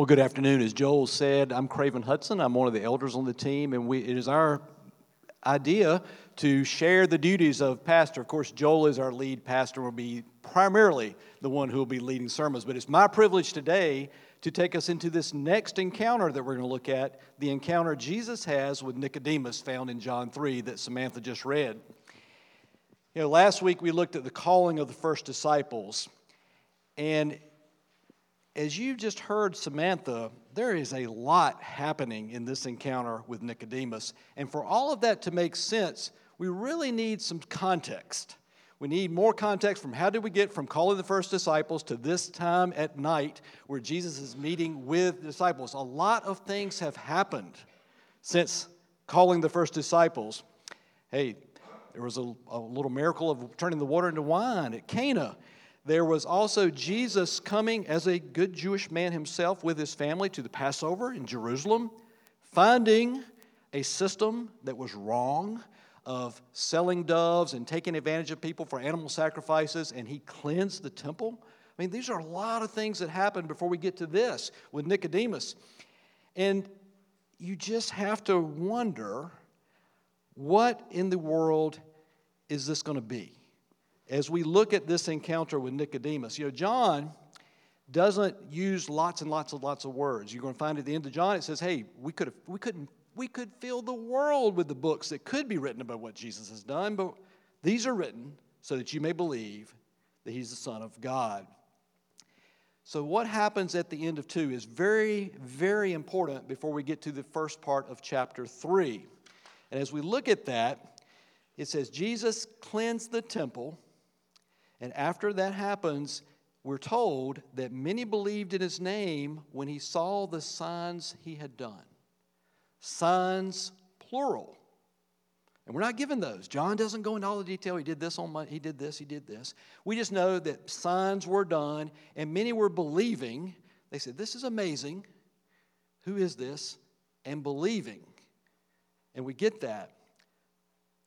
Well, good afternoon. As Joel said, I'm Craven Hudson. I'm one of the elders on the team, and we, it is our idea to share the duties of pastor. Of course, Joel is our lead pastor, will be primarily the one who will be leading sermons, but it's my privilege today to take us into this next encounter that we're going to look at the encounter Jesus has with Nicodemus, found in John 3, that Samantha just read. You know, last week we looked at the calling of the first disciples, and as you just heard Samantha, there is a lot happening in this encounter with Nicodemus. And for all of that to make sense, we really need some context. We need more context from how did we get from calling the first disciples to this time at night where Jesus is meeting with disciples. A lot of things have happened since calling the first disciples. Hey, there was a, a little miracle of turning the water into wine at Cana. There was also Jesus coming as a good Jewish man himself with his family to the Passover in Jerusalem, finding a system that was wrong of selling doves and taking advantage of people for animal sacrifices, and he cleansed the temple. I mean, these are a lot of things that happened before we get to this with Nicodemus. And you just have to wonder what in the world is this going to be? As we look at this encounter with Nicodemus, you know, John doesn't use lots and lots and lots of words. You're going to find at the end of John, it says, hey, we could, have, we couldn't, we could fill the world with the books that could be written about what Jesus has done, but these are written so that you may believe that he's the Son of God. So, what happens at the end of 2 is very, very important before we get to the first part of chapter 3. And as we look at that, it says, Jesus cleansed the temple and after that happens, we're told that many believed in his name when he saw the signs he had done. Signs, plural. And we're not given those. John doesn't go into all the detail. He did this on my, he did this, he did this. We just know that signs were done and many were believing. They said, This is amazing. Who is this? And believing. And we get that.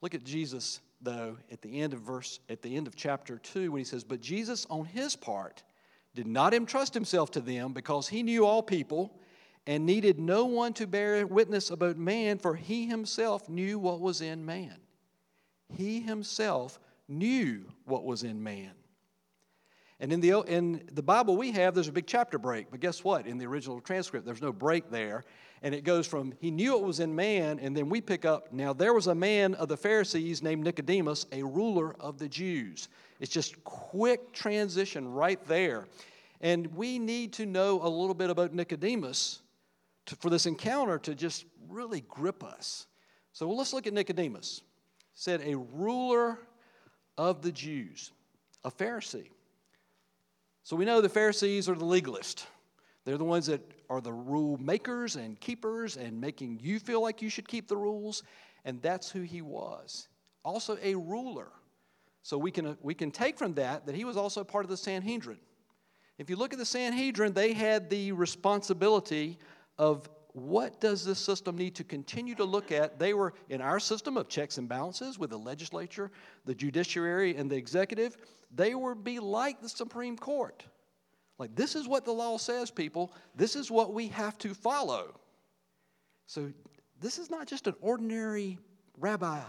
Look at Jesus though, at the end of verse, at the end of chapter 2, when he says, But Jesus, on his part, did not entrust himself to them because he knew all people and needed no one to bear witness about man, for he himself knew what was in man. He himself knew what was in man. And in the, in the Bible we have, there's a big chapter break. But guess what? In the original transcript, there's no break there. And it goes from, he knew it was in man, and then we pick up, now there was a man of the Pharisees named Nicodemus, a ruler of the Jews. It's just quick transition right there. And we need to know a little bit about Nicodemus to, for this encounter to just really grip us. So well, let's look at Nicodemus. Said, a ruler of the Jews, a Pharisee. So we know the Pharisees are the legalists. They're the ones that are the rule makers and keepers and making you feel like you should keep the rules. And that's who he was. Also, a ruler. So we can, we can take from that that he was also part of the Sanhedrin. If you look at the Sanhedrin, they had the responsibility of what does this system need to continue to look at? They were in our system of checks and balances with the legislature, the judiciary, and the executive. They would be like the Supreme Court. Like, this is what the law says, people. This is what we have to follow. So, this is not just an ordinary rabbi,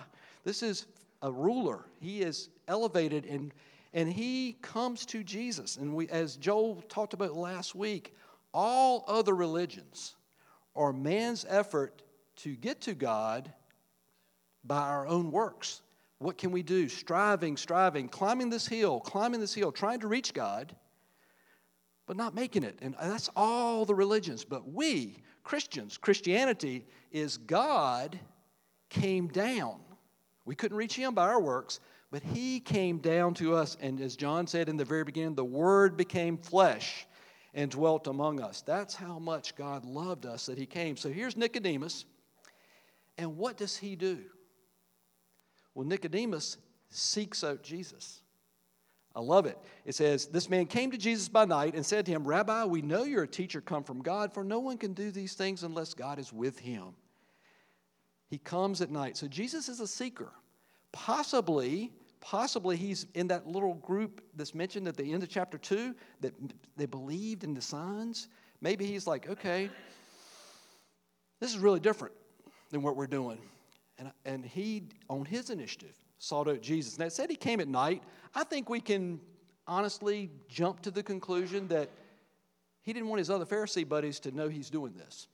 this is a ruler. He is elevated and, and he comes to Jesus. And we, as Joel talked about last week, all other religions are man's effort to get to God by our own works. What can we do? Striving, striving, climbing this hill, climbing this hill, trying to reach God, but not making it. And that's all the religions. But we, Christians, Christianity is God came down. We couldn't reach Him by our works, but He came down to us. And as John said in the very beginning, the Word became flesh and dwelt among us. That's how much God loved us that He came. So here's Nicodemus. And what does he do? Well, Nicodemus seeks out Jesus. I love it. It says, This man came to Jesus by night and said to him, Rabbi, we know you're a teacher come from God, for no one can do these things unless God is with him. He comes at night. So Jesus is a seeker. Possibly, possibly he's in that little group that's mentioned at the end of chapter 2 that they believed in the signs. maybe he's like, okay, this is really different than what we're doing. And, and he, on his initiative, sought out Jesus. Now, it said he came at night. I think we can honestly jump to the conclusion that he didn't want his other Pharisee buddies to know he's doing this.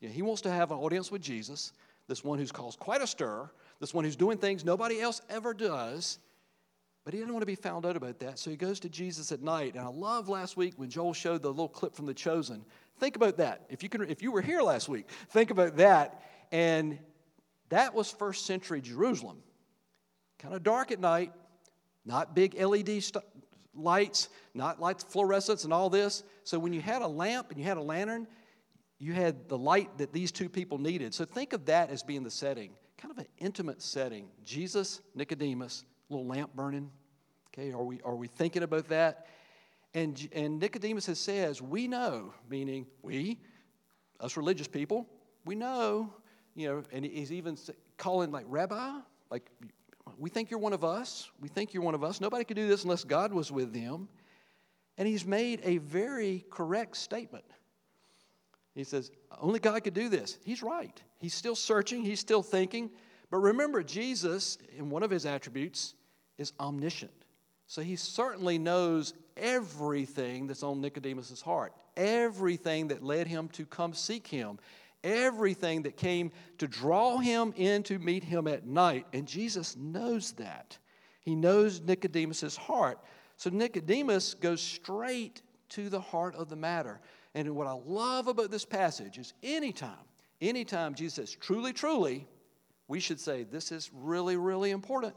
Yeah, he wants to have an audience with Jesus, this one who's caused quite a stir, this one who's doing things nobody else ever does. But he didn't want to be found out about that, so he goes to Jesus at night. And I love last week when Joel showed the little clip from The Chosen. Think about that. If you, can, if you were here last week, think about that. And that was first century Jerusalem. Kind of dark at night, not big LED st- lights, not lights, fluorescents and all this. So when you had a lamp and you had a lantern, you had the light that these two people needed. So think of that as being the setting, kind of an intimate setting. Jesus, Nicodemus, little lamp burning. Okay, are we, are we thinking about that? And, and Nicodemus has says, we know, meaning we, us religious people, we know, you know, and he's even calling like rabbi, like we think you're one of us. We think you're one of us. Nobody could do this unless God was with them. And he's made a very correct statement. He says, only God could do this. He's right. He's still searching, he's still thinking. But remember, Jesus, in one of his attributes, is omniscient. So he certainly knows everything that's on Nicodemus' heart, everything that led him to come seek him, everything that came to draw him in to meet him at night. And Jesus knows that. He knows Nicodemus' heart. So Nicodemus goes straight to the heart of the matter. And what I love about this passage is anytime, anytime Jesus says, truly, truly, we should say, this is really, really important.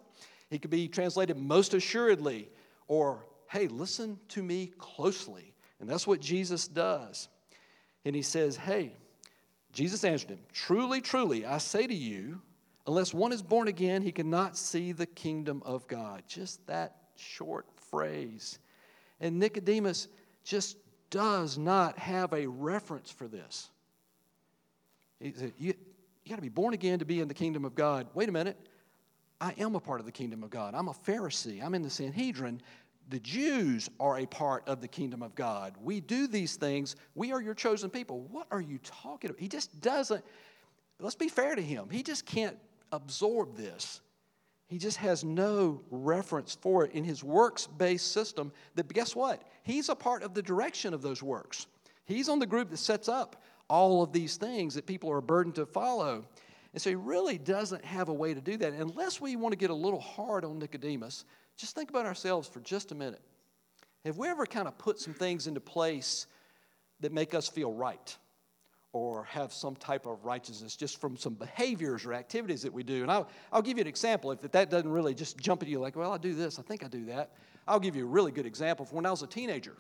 He could be translated most assuredly or, hey, listen to me closely. And that's what Jesus does. And he says, hey, Jesus answered him, Truly, truly, I say to you, unless one is born again, he cannot see the kingdom of God. Just that short phrase. And Nicodemus just does not have a reference for this. He said, You, you got to be born again to be in the kingdom of God. Wait a minute. I am a part of the kingdom of God. I'm a Pharisee. I'm in the Sanhedrin. The Jews are a part of the kingdom of God. We do these things. We are your chosen people. What are you talking about? He just doesn't, let's be fair to him. He just can't absorb this. He just has no reference for it in his works based system. That guess what? He's a part of the direction of those works. He's on the group that sets up all of these things that people are burdened to follow. And so he really doesn't have a way to do that. Unless we want to get a little hard on Nicodemus, just think about ourselves for just a minute. Have we ever kind of put some things into place that make us feel right? Or have some type of righteousness just from some behaviors or activities that we do. And I'll, I'll give you an example. If that doesn't really just jump at you like, well, I do this, I think I do that. I'll give you a really good example from when I was a teenager.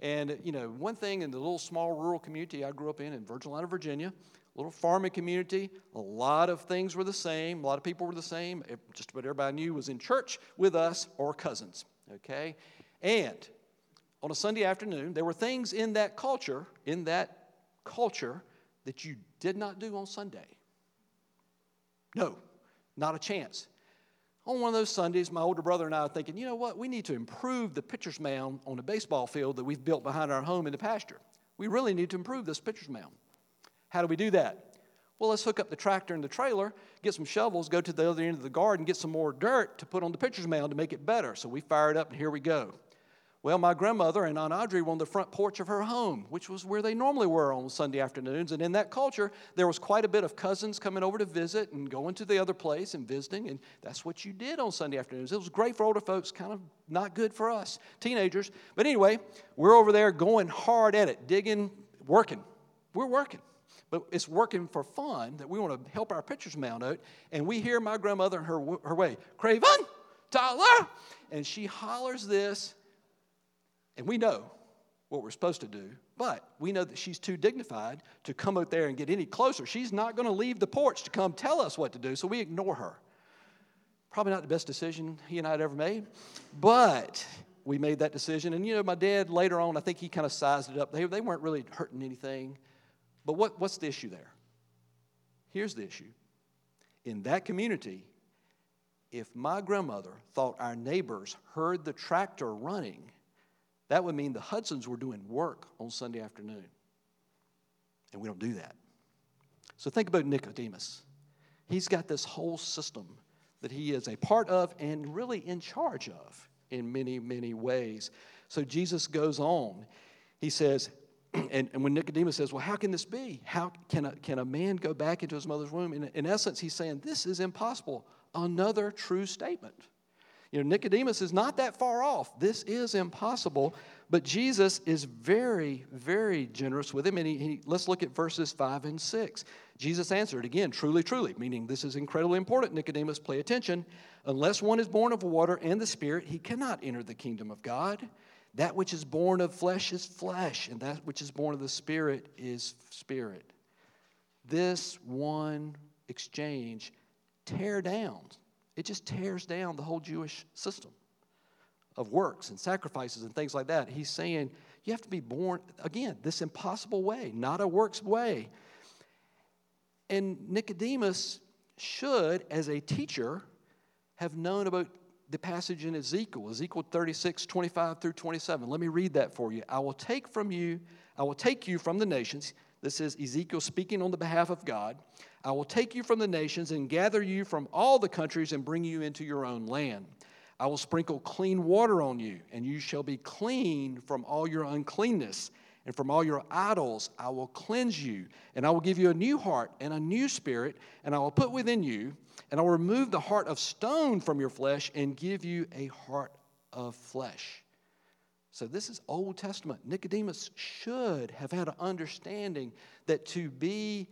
And, you know, one thing in the little small rural community I grew up in in Virgilina, Virginia, little farming community. A lot of things were the same. A lot of people were the same. Just about everybody I knew was in church with us or cousins. Okay? And on a Sunday afternoon, there were things in that culture, in that culture, that you did not do on Sunday. No, not a chance. On one of those Sundays, my older brother and I are thinking, you know what, we need to improve the pitcher's mound on the baseball field that we've built behind our home in the pasture. We really need to improve this pitcher's mound. How do we do that? Well, let's hook up the tractor and the trailer, get some shovels, go to the other end of the garden, get some more dirt to put on the pitcher's mound to make it better. So we fire it up, and here we go. Well, my grandmother and Aunt Audrey were on the front porch of her home, which was where they normally were on Sunday afternoons. And in that culture, there was quite a bit of cousins coming over to visit and going to the other place and visiting. And that's what you did on Sunday afternoons. It was great for older folks, kind of not good for us, teenagers. But anyway, we're over there going hard at it, digging, working. We're working but it's working for fun that we want to help our pitchers mount out. And we hear my grandmother in her, her way, Craven, Tyler. And she hollers this, and we know what we're supposed to do, but we know that she's too dignified to come out there and get any closer. She's not going to leave the porch to come tell us what to do, so we ignore her. Probably not the best decision he and I had ever made, but we made that decision. And you know, my dad later on, I think he kind of sized it up. They, they weren't really hurting anything. But what, what's the issue there? Here's the issue. In that community, if my grandmother thought our neighbors heard the tractor running, That would mean the Hudsons were doing work on Sunday afternoon. And we don't do that. So think about Nicodemus. He's got this whole system that he is a part of and really in charge of in many, many ways. So Jesus goes on. He says, and, and when Nicodemus says, Well, how can this be? How can a, can a man go back into his mother's womb? In, in essence, he's saying, This is impossible. Another true statement. You know, Nicodemus is not that far off. This is impossible, but Jesus is very, very generous with him. And he, he, let's look at verses 5 and 6. Jesus answered again, truly, truly, meaning this is incredibly important. Nicodemus, pay attention. Unless one is born of water and the Spirit, he cannot enter the kingdom of God. That which is born of flesh is flesh, and that which is born of the Spirit is spirit. This one exchange tear down it just tears down the whole Jewish system of works and sacrifices and things like that. He's saying you have to be born, again, this impossible way, not a works way. And Nicodemus should, as a teacher, have known about the passage in Ezekiel, Ezekiel 36, 25 through 27. Let me read that for you. I will take from you, I will take you from the nations. This is Ezekiel speaking on the behalf of God. I will take you from the nations and gather you from all the countries and bring you into your own land. I will sprinkle clean water on you, and you shall be clean from all your uncleanness. And from all your idols I will cleanse you, and I will give you a new heart and a new spirit, and I will put within you, and I will remove the heart of stone from your flesh and give you a heart of flesh. So, this is Old Testament. Nicodemus should have had an understanding that to be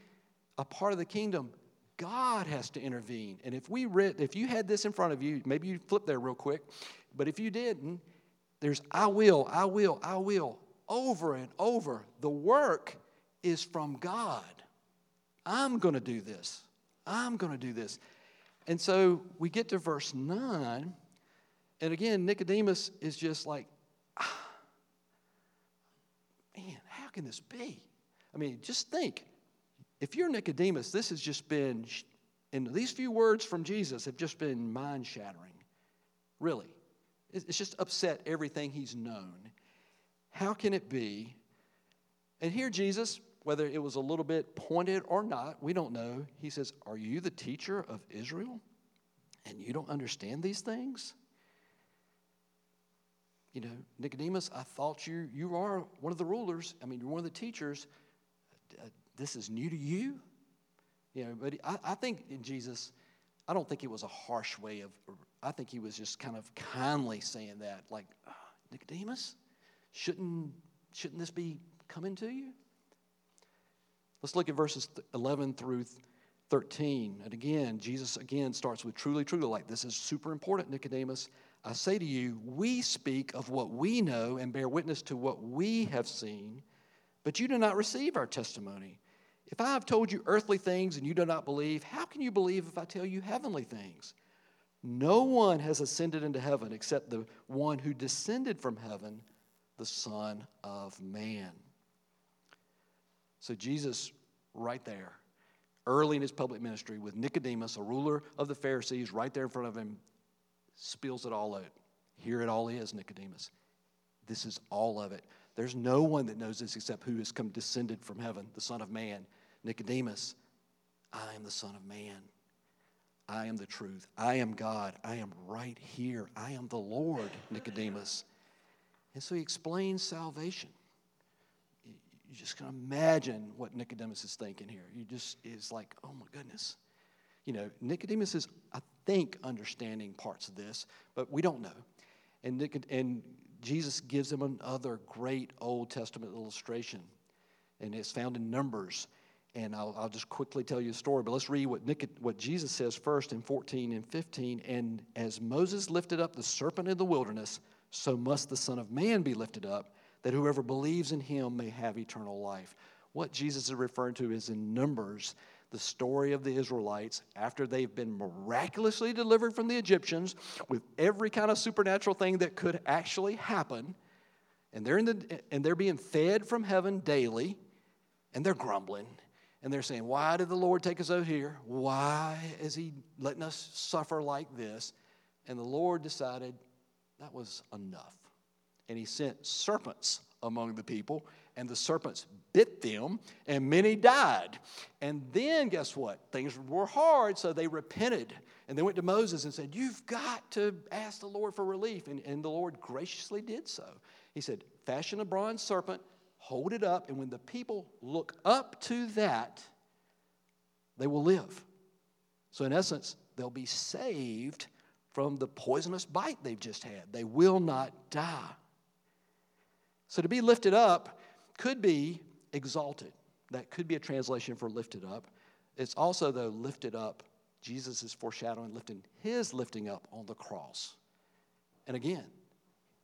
a part of the kingdom, God has to intervene. And if we read, if you had this in front of you, maybe you flip there real quick, but if you didn't, there's I will, I will, I will, over and over. The work is from God. I'm going to do this. I'm going to do this. And so we get to verse 9, and again, Nicodemus is just like, ah, man, how can this be? I mean, just think if you're Nicodemus, this has just been, and these few words from Jesus have just been mind shattering. Really. It's just upset everything he's known. How can it be? And here, Jesus, whether it was a little bit pointed or not, we don't know. He says, Are you the teacher of Israel? And you don't understand these things? You know, Nicodemus, I thought you, you are one of the rulers. I mean, you're one of the teachers uh, this is new to you? You know, but I, I think in Jesus, I don't think it was a harsh way of, I think he was just kind of kindly saying that, like, oh, Nicodemus, shouldn't, shouldn't this be coming to you? Let's look at verses 11 through 13. And again, Jesus again starts with truly, truly, like this is super important, Nicodemus. I say to you, we speak of what we know and bear witness to what we have seen, but you do not receive our testimony. If I have told you earthly things and you do not believe, how can you believe if I tell you heavenly things? No one has ascended into heaven except the one who descended from heaven, the Son of Man. So, Jesus, right there, early in his public ministry, with Nicodemus, a ruler of the Pharisees, right there in front of him, spills it all out. Here it all is, Nicodemus. This is all of it. There's no one that knows this except who has come descended from heaven, the Son of Man. Nicodemus, I am the Son of Man. I am the truth. I am God. I am right here. I am the Lord, Nicodemus. And so he explains salvation. You just can imagine what Nicodemus is thinking here. You just is like, oh my goodness. You know, Nicodemus is, I think, understanding parts of this, but we don't know. And, and Jesus gives them another great Old Testament illustration, and it's found in Numbers. And I'll, I'll just quickly tell you a story, but let's read what, Nicod- what Jesus says first in 14 and 15. And as Moses lifted up the serpent in the wilderness, so must the Son of Man be lifted up, that whoever believes in him may have eternal life. What Jesus is referring to is in Numbers the story of the Israelites after they've been miraculously delivered from the Egyptians with every kind of supernatural thing that could actually happen. And they're, in the, and they're being fed from heaven daily, and they're grumbling. And they're saying, Why did the Lord take us out here? Why is He letting us suffer like this? And the Lord decided that was enough. And he sent serpents among the people, and the serpents bit them, and many died. And then, guess what? Things were hard, so they repented. And they went to Moses and said, You've got to ask the Lord for relief. And, and the Lord graciously did so. He said, Fashion a bronze serpent, hold it up, and when the people look up to that, they will live. So, in essence, they'll be saved from the poisonous bite they've just had. They will not die. So, to be lifted up could be exalted. That could be a translation for lifted up. It's also, though, lifted up. Jesus is foreshadowing lifting his lifting up on the cross. And again,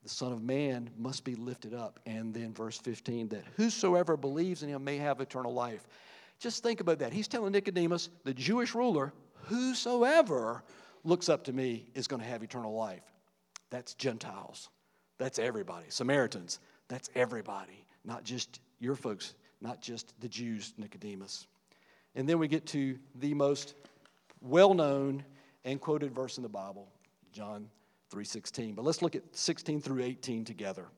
the Son of Man must be lifted up. And then, verse 15, that whosoever believes in him may have eternal life. Just think about that. He's telling Nicodemus, the Jewish ruler, whosoever looks up to me is going to have eternal life. That's Gentiles. That's everybody. Samaritans. That's everybody, not just your folks, not just the Jews, Nicodemus. And then we get to the most well known and quoted verse in the Bible, John 3:16. But let's look at 16 through 18 together.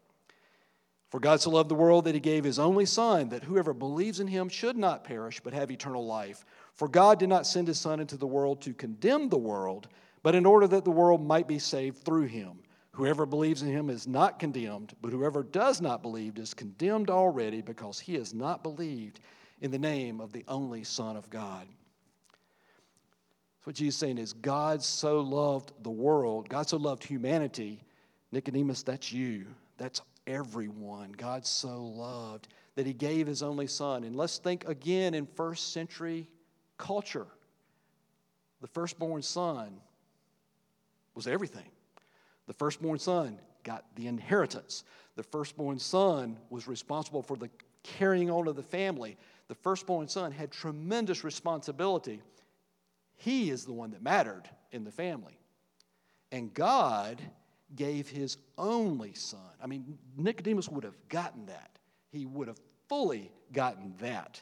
For God so loved the world that he gave his only son that whoever believes in him should not perish but have eternal life. For God did not send his son into the world to condemn the world, but in order that the world might be saved through him. Whoever believes in him is not condemned, but whoever does not believe is condemned already because he has not believed in the name of the only Son of God. So, what Jesus is saying is God so loved the world, God so loved humanity. Nicodemus, that's you. That's everyone. God so loved that he gave his only Son. And let's think again in first century culture. The firstborn son was everything. The firstborn son got the inheritance. The firstborn son was responsible for the carrying on of the family. The firstborn son had tremendous responsibility. He is the one that mattered in the family. And God gave his only son. I mean, Nicodemus would have gotten that. He would have fully gotten that.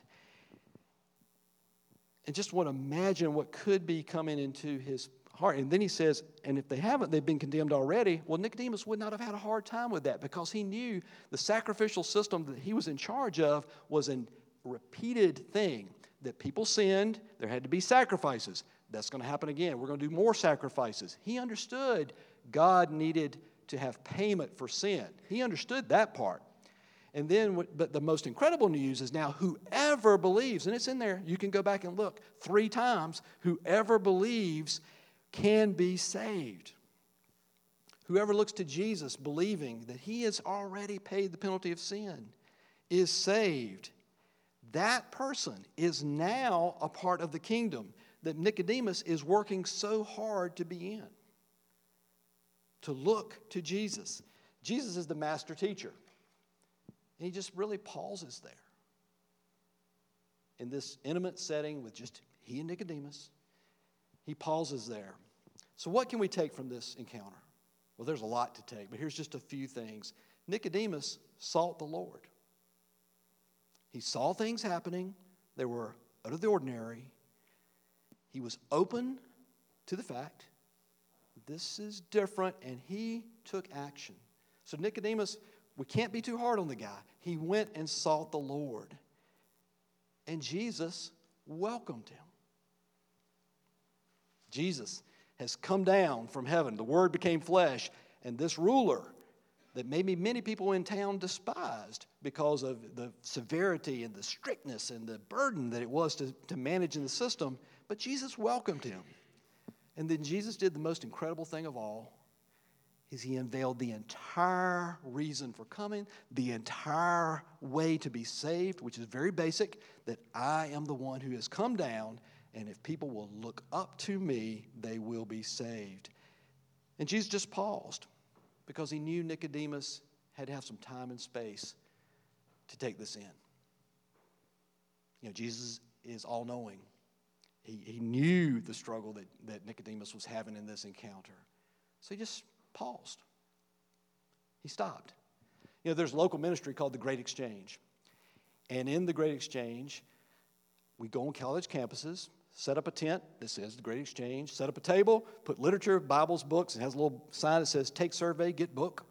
And just want to imagine what could be coming into his heart. And then he says, and if they haven't, they've been condemned already. Well, Nicodemus would not have had a hard time with that because he knew the sacrificial system that he was in charge of was a repeated thing that people sinned, there had to be sacrifices. That's going to happen again. We're going to do more sacrifices. He understood God needed to have payment for sin. He understood that part. And then, but the most incredible news is now whoever believes, and it's in there, you can go back and look three times, whoever believes can be saved. Whoever looks to Jesus believing that he has already paid the penalty of sin is saved. That person is now a part of the kingdom that Nicodemus is working so hard to be in. To look to Jesus. Jesus is the master teacher. And he just really pauses there in this intimate setting with just he and Nicodemus. He pauses there. So, what can we take from this encounter? Well, there's a lot to take, but here's just a few things. Nicodemus sought the Lord. He saw things happening, they were out of the ordinary. He was open to the fact this is different, and he took action. So, Nicodemus, we can't be too hard on the guy. He went and sought the Lord, and Jesus welcomed him. Jesus has come down from heaven. The Word became flesh, and this ruler that maybe many people in town despised because of the severity and the strictness and the burden that it was to, to manage in the system, but Jesus welcomed him. And then Jesus did the most incredible thing of all is he unveiled the entire reason for coming, the entire way to be saved, which is very basic, that I am the one who has come down and if people will look up to me, they will be saved. And Jesus just paused because he knew Nicodemus had to have some time and space to take this in. You know, Jesus is all knowing. He, he knew the struggle that, that Nicodemus was having in this encounter. So he just paused. He stopped. You know, there's a local ministry called the Great Exchange. And in the Great Exchange, we go on college campuses, set up a tent that says the Great Exchange, set up a table, put literature, Bibles, books, and has a little sign that says take survey, get book.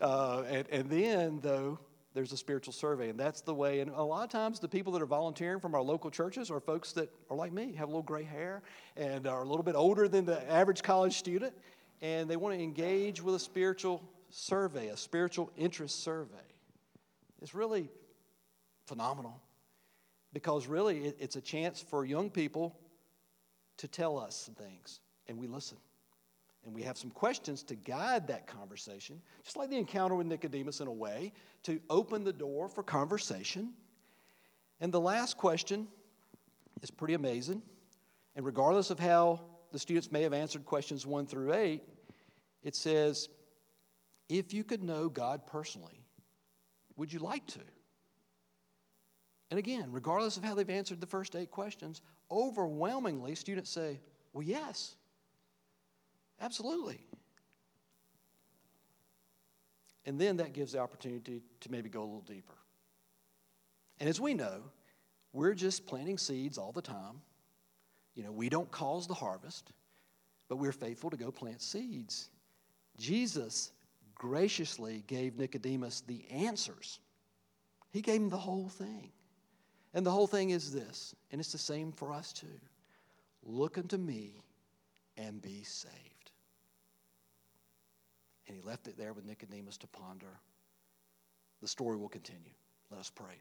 Uh, and, and then, though, there's a spiritual survey, and that's the way. And a lot of times, the people that are volunteering from our local churches are folks that are like me, have a little gray hair, and are a little bit older than the average college student, and they want to engage with a spiritual survey, a spiritual interest survey. It's really phenomenal because really it's a chance for young people to tell us some things, and we listen. And we have some questions to guide that conversation, just like the encounter with Nicodemus in a way, to open the door for conversation. And the last question is pretty amazing. And regardless of how the students may have answered questions one through eight, it says, If you could know God personally, would you like to? And again, regardless of how they've answered the first eight questions, overwhelmingly students say, Well, yes, absolutely. And then that gives the opportunity to maybe go a little deeper. And as we know, we're just planting seeds all the time. You know, we don't cause the harvest, but we're faithful to go plant seeds. Jesus graciously gave Nicodemus the answers, he gave him the whole thing. And the whole thing is this, and it's the same for us too look unto me and be saved. And he left it there with Nicodemus to ponder. The story will continue. Let us pray.